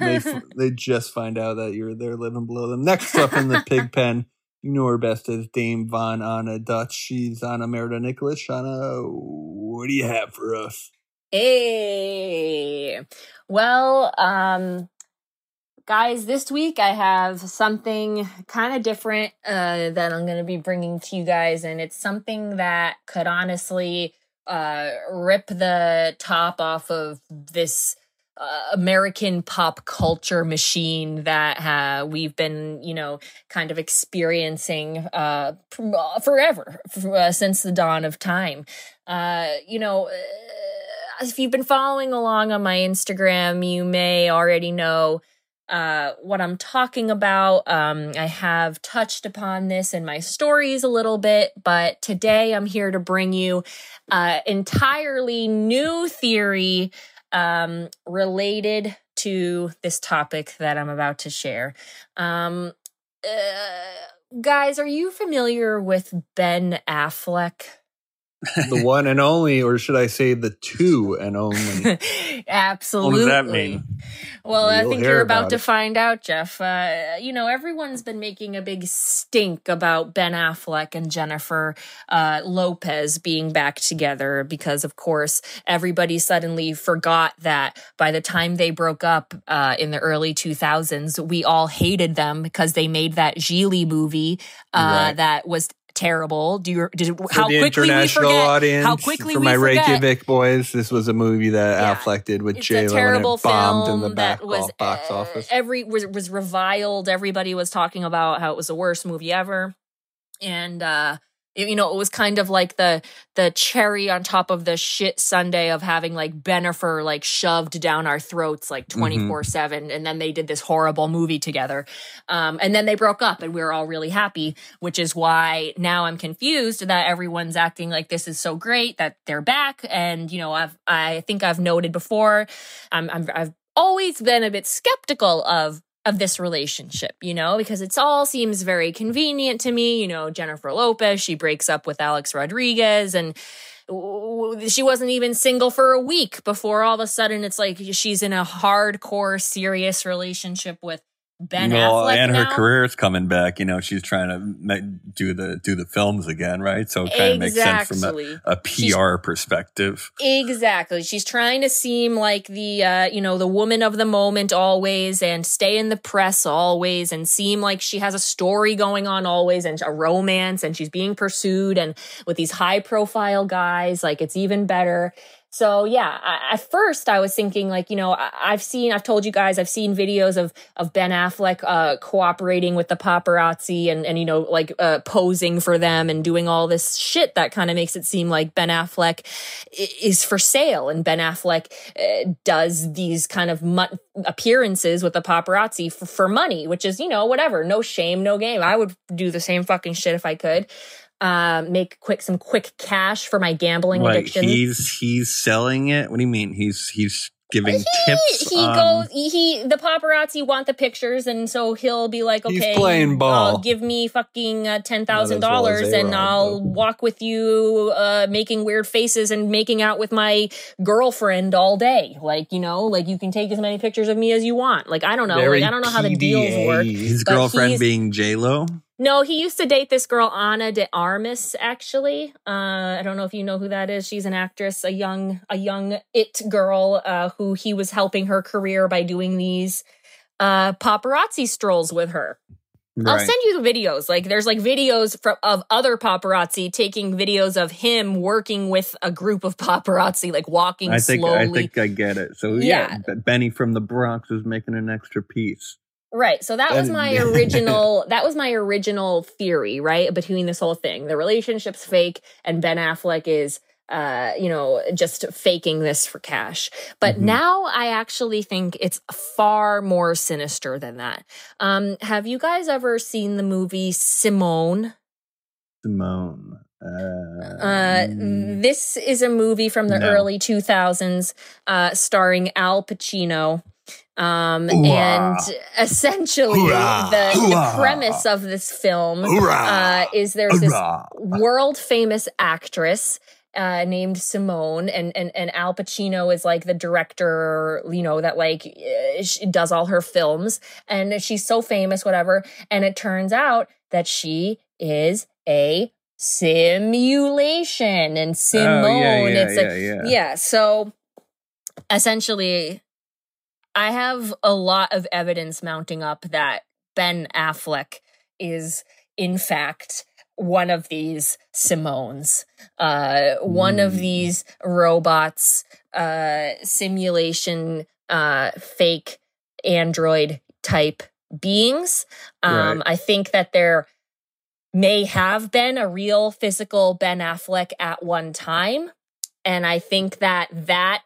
They f- they just find out that you're there living below them. Next up in the pig pen, you know her best as Dame Von Anna Dutch. She's Anna Merida Nicholas. Ana, what do you have for us? Hey. Well, um guys, this week I have something kind of different uh that I'm going to be bringing to you guys and it's something that could honestly uh rip the top off of this uh, American pop culture machine that uh, we've been, you know, kind of experiencing uh, uh, forever uh, since the dawn of time. Uh, you know, if you've been following along on my Instagram, you may already know uh, what I'm talking about. Um, I have touched upon this in my stories a little bit, but today I'm here to bring you uh, entirely new theory um, related to this topic that I'm about to share. Um, uh, guys, are you familiar with Ben Affleck? The one and only, or should I say the two and only? Absolutely. What does that mean? Well, I You'll think you're about, about to find out, Jeff. Uh, you know, everyone's been making a big stink about Ben Affleck and Jennifer uh, Lopez being back together because, of course, everybody suddenly forgot that by the time they broke up uh, in the early 2000s, we all hated them because they made that Gigli movie uh, Right. that was terrible. Do you? Did, For how the quickly we international forget? audience, how quickly for my forget? Reykjavik boys, this was a movie that Yeah. Affleck did with J Lo, and it bombed in the back was box uh, office. every was was reviled everybody was talking about how it was the worst movie ever and uh you know it was kind of like the the cherry on top of the shit sunday of having like Bennifer like shoved down our throats like 24 7 and then they did this horrible movie together. Um and then they broke up and we were all really happy which is why now i'm confused that everyone's acting like this is so great that they're back. And you know i've i think i've noted before I'm, I'm I've always been a bit skeptical of of this relationship, you know, because it's all seems very convenient to me. You know, Jennifer Lopez, she breaks up with Alex Rodriguez and she wasn't even single for a week before all of a sudden it's like she's in a hardcore serious relationship with Ben well, Affleck and her career is coming back. You know, she's trying to ma- do the do the films again, right? So it kind of makes sense from a, Exactly. a She's- PR perspective. Exactly. She's trying to seem like the uh, you know, the woman of the moment always and stay in the press always and seem like she has a story going on always and a romance and she's being pursued and with these high profile guys, like it's even better. So yeah, I, at first I was thinking like, you know, I, I've seen, I've told you guys, I've seen videos of of Ben Affleck uh, cooperating with the paparazzi and and you know like uh, posing for them and doing all this shit that kind of makes it seem like Ben Affleck is for sale and Ben Affleck uh, does these kind of mu- appearances with the paparazzi for, for money, which is you know whatever, no shame, no game. I would do the same fucking shit if I could. Uh, make quick some quick cash for my gambling Like addiction. he's he's selling it. What do you mean? He's he's giving he, tips. he on- goes he, he the paparazzi want the pictures and so he'll be like He's okay playing ball. uh, give me fucking uh, $10000 well as and A-Rod, i'll though. walk with you uh making weird faces and making out with my girlfriend all day like you know like you can take as many pictures of me as you want like i don't know Very like i don't know how the deals PDA. work his girlfriend being J Lo. No, he used to date this girl Ana de Armas. Actually, uh, I don't know if you know who that is. She's an actress, a young, a young it girl uh, who he was helping her career by doing these uh, paparazzi strolls with her. I'll send you the videos. Like, there's like videos from of other paparazzi taking videos of him working with a group of paparazzi, like walking I think slowly. I think I get it. So Yeah. yeah, Benny from the Bronx is making an extra piece. Right. So that was my original that was my original theory, right? Between this whole thing. The relationship's fake and Ben Affleck is uh, you know, just faking this for cash. But Mhm. now I actually think it's far more sinister than that. Um, have you guys ever seen the movie Simone? Simone. Uh, Uh, mm, this is a movie from the No. early 2000s, uh, starring Al Pacino. Um, and essentially, Hoorah. the, the premise of this film uh, is there's this world famous actress uh, named Simone, and, and and Al Pacino is like the director, you know, that like uh, she does all her films, and she's so famous, whatever. And it turns out that she is a simulation, and Simone, oh, yeah, yeah, it's yeah, yeah. yeah. So essentially, I have a lot of evidence mounting up that Ben Affleck is, in fact, one of these Simones, uh, one of Mm. these robots, uh, simulation, uh, fake android type beings. Um, Right. I think that there may have been a real physical Ben Affleck at one time. And I think that that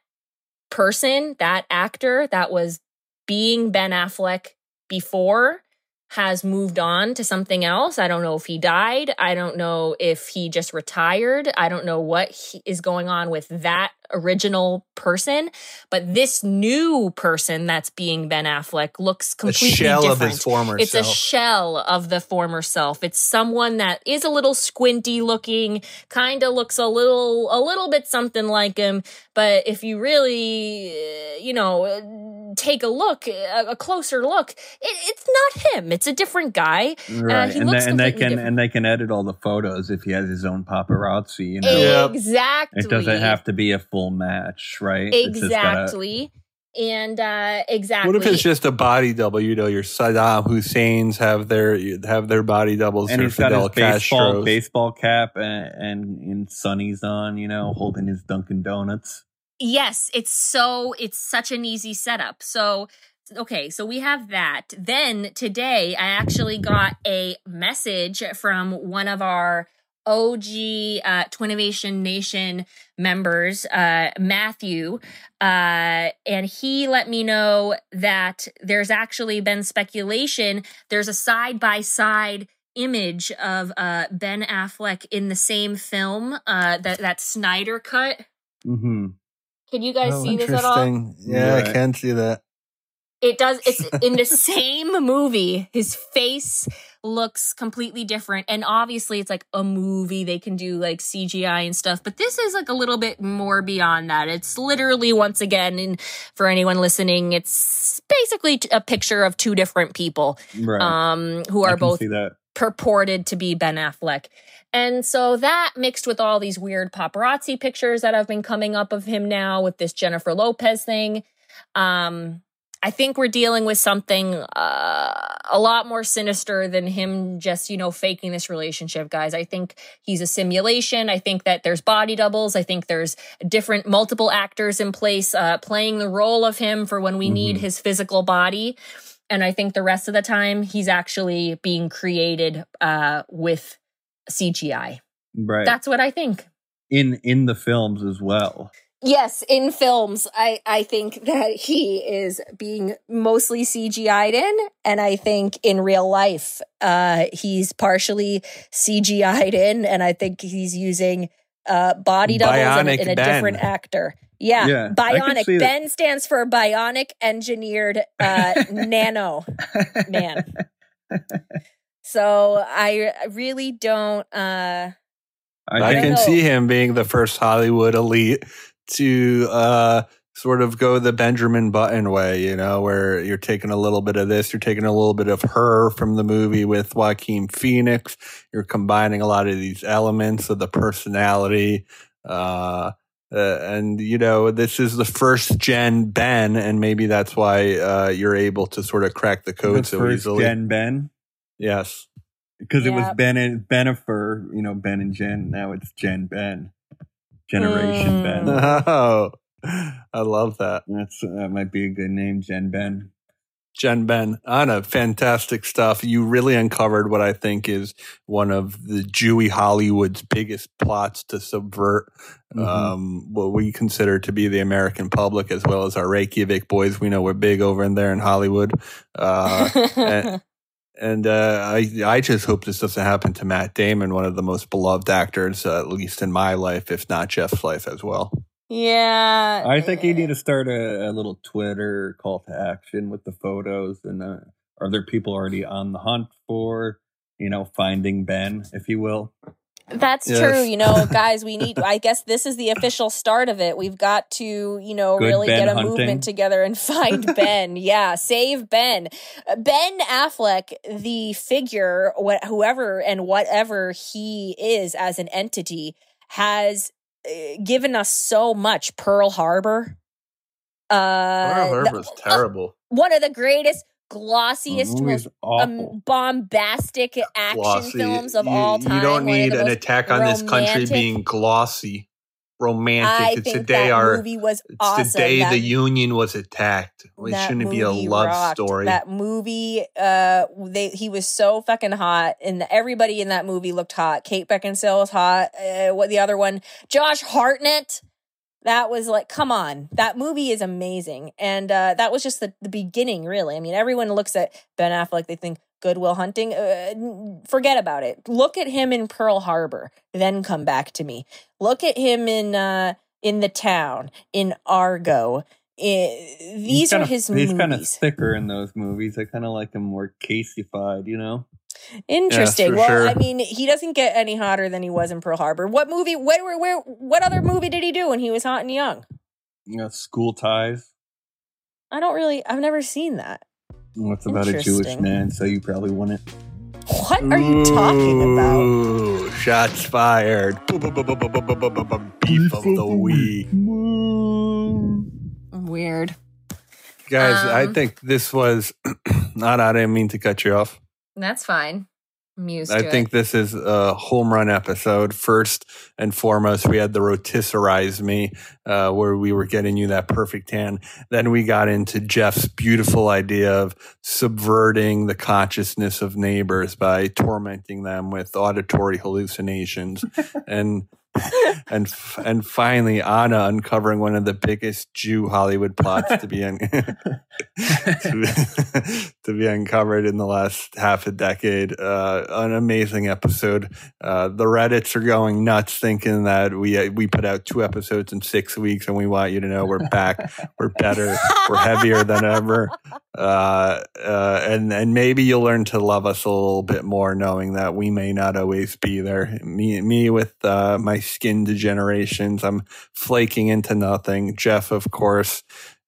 person, that actor that was being Ben Affleck before has moved on to something else. I don't know if he died. I don't know if he just retired. I don't know what he, is going on with that original person. But this new person that's being Ben Affleck looks A completely shell different. of his former It's self. a shell of the former self. It's someone that is a little squinty looking, kind of looks a little a little bit something like him, but if you really you know, take a look, a, a closer look, it, it's not him. It's a different guy. Right, he and, looks they, and they can different. and they can edit all the photos if he has his own paparazzi. You know, Exactly. it doesn't have to be a full match, right? It's just gotta- Exactly. And uh exactly. What if it's just a body double? You know, your Saddam Husseins have their have their body doubles. and or he's got Fidel his baseball Castro's. baseball cap and, and and sunnies on, you know, holding his Dunkin' Donuts. Yes, it's so it's such an easy setup. So okay, so we have that. Then today I actually got a message from one of our OG uh, Twinnovation Nation members, uh, Matthew, uh, and he let me know that there's actually been speculation. There's a side by side image of uh, Ben Affleck in the same film, uh, that that Snyder cut. Mm-hmm. Can you guys Oh, see this at all? Yeah, Right. I can see that. It does. It's in the same movie. His face looks completely different, and obviously, it's like a movie. They can do like CGI and stuff, but this is like a little bit more beyond that. It's literally once again, and for anyone listening, it's basically a picture of two different people, Right. um, who are both purported to be Ben Affleck. And so that mixed with all these weird paparazzi pictures that have been coming up of him now with this Jennifer Lopez thing. Um, I think we're dealing with something uh, a lot more sinister than him just, you know, faking this relationship, guys. I think he's a simulation. I think that there's body doubles. I think there's different, multiple actors in place uh, playing the role of him for when we need Mhm. his physical body. And I think the rest of the time he's actually being created uh, with CGI. Right. That's what I think. in in the films as well. Yes, in films, I, I think that he is being mostly CGI'd in, and I think in real life, uh, he's partially CGI'd in, and I think he's using uh, body doubles in, Bionic and a Ben. different actor. Yeah, Yeah, bionic. see that. Ben stands for bionic engineered uh, nano man. So I really don't. Uh, I, I, can know. see him being the first Hollywood elite to uh, sort of go the Benjamin Button way, you know, where you're taking a little bit of this, you're taking a little bit of her from the movie with Joaquin Phoenix, you're combining a lot of these elements of the personality. Uh, uh, and you know this is the first gen Ben, and maybe that's why uh, you're able to sort of crack the code the so first easily. Gen Ben Yes, because it was Ben and Bennifer, you know, Ben and Jen. Now it's Jen Ben, Generation Mm. Ben. oh, I love that. That's that might be a good name, Jen Ben. Jen Ben, Ana, fantastic stuff. You really uncovered what I think is one of the Jewy Hollywood's biggest plots to subvert Mhm. um, what we consider to be the American public, as well as our Reykjavik boys. We know we're big over in there in Hollywood. Uh, and and uh, I, I just hope this doesn't happen to Matt Damon, one of the most beloved actors, uh, at least in my life, if not Jeff's life as well. yeah. I think you need to start a, a little Twitter call to action with the photos. And uh, are there people already on the hunt for, you know, finding Ben, if you will? That's Yes. true. You know, guys, we need, I guess this is the official start of it. We've got to, you know, Good really Ben get a hunting. movement together and find Ben. Yeah, save Ben. Uh, Ben Affleck, the figure, wh- whoever and whatever he is as an entity, has uh, given us so much. Pearl Harbor. Uh, the- terrible. one of the greatest, glossiest, most um, bombastic action Glossy. films of you, all time. You don't need an attack on this country being glossy, romantic. I it's think the day that our movie was it's awesome. the day that, the Union was attacked. It shouldn't be a love rocked. story. That movie, uh, they he was so fucking hot, and everybody in that movie looked hot. Kate Beckinsale was hot. Uh, what the other one? Josh Hartnett. That was like, come on, that movie is amazing, and uh, that was just the, the beginning, really. I mean, everyone looks at Ben Affleck, they think Good Will Hunting. Uh, forget about it. Look at him in Pearl Harbor, then come back to me. Look at him in uh, in the town, in Argo. I- He's these are kinda- his He's kind of thicker in those movies. I kind of like him more caseified, you know? Interesting. for well, sure. I mean, he doesn't get any hotter than he was in Pearl Harbor. What movie? Where, where, where? What other movie did he do when he was hot and young? You know, school ties. I don't really. I've never seen that. What's about a Jewish man? So you probably wouldn't. What are you talking about? Ooh, Shots fired. Beef of the week. Weird. Guys, I Um, think this was not. I didn't mean to cut you off. That's fine. I think it. this is a home run episode. First and foremost, we had the rotisserize me, uh, where we were getting you that perfect tan. Then we got into Jeff's beautiful idea of subverting the consciousness of neighbors by tormenting them with auditory hallucinations, and and and finally Ana uncovering one of the biggest Jew Hollywood plots to be un- to, to be uncovered in the last half a decade. Uh, an amazing episode. Uh, the Reddits are going nuts, thinking that we we put out two episodes in six weeks, and we want you to know we're back, we're better, we're heavier than ever. Uh, uh, and and maybe you'll learn to love us a little bit more, knowing that we may not always be there. Me, me with uh, my skin degenerations, I'm flaking into nothing. Jeff, of course,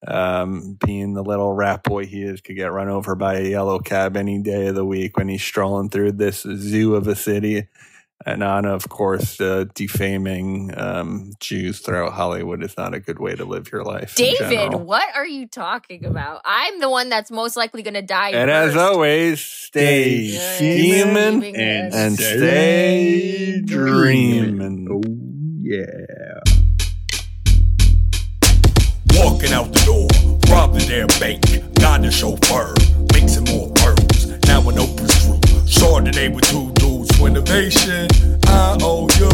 um, being the little rat boy he is, could get run over by a yellow cab any day of the week when he's strolling through this zoo of a city. And Ana, of course, uh, defaming um, Jews throughout Hollywood is not a good way to live your life. David, what are you talking about? I'm the one that's most likely going to die. And as always, stay Good. scheming Scheming and and stay dreaming. Oh, yeah. Walking out the door, robbed the damn bank, got the chauffeur, mixing more pearls. Now an open screw, Chardonnay with two dudes, innovation, I owe you.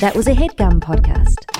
That was a headgum podcast.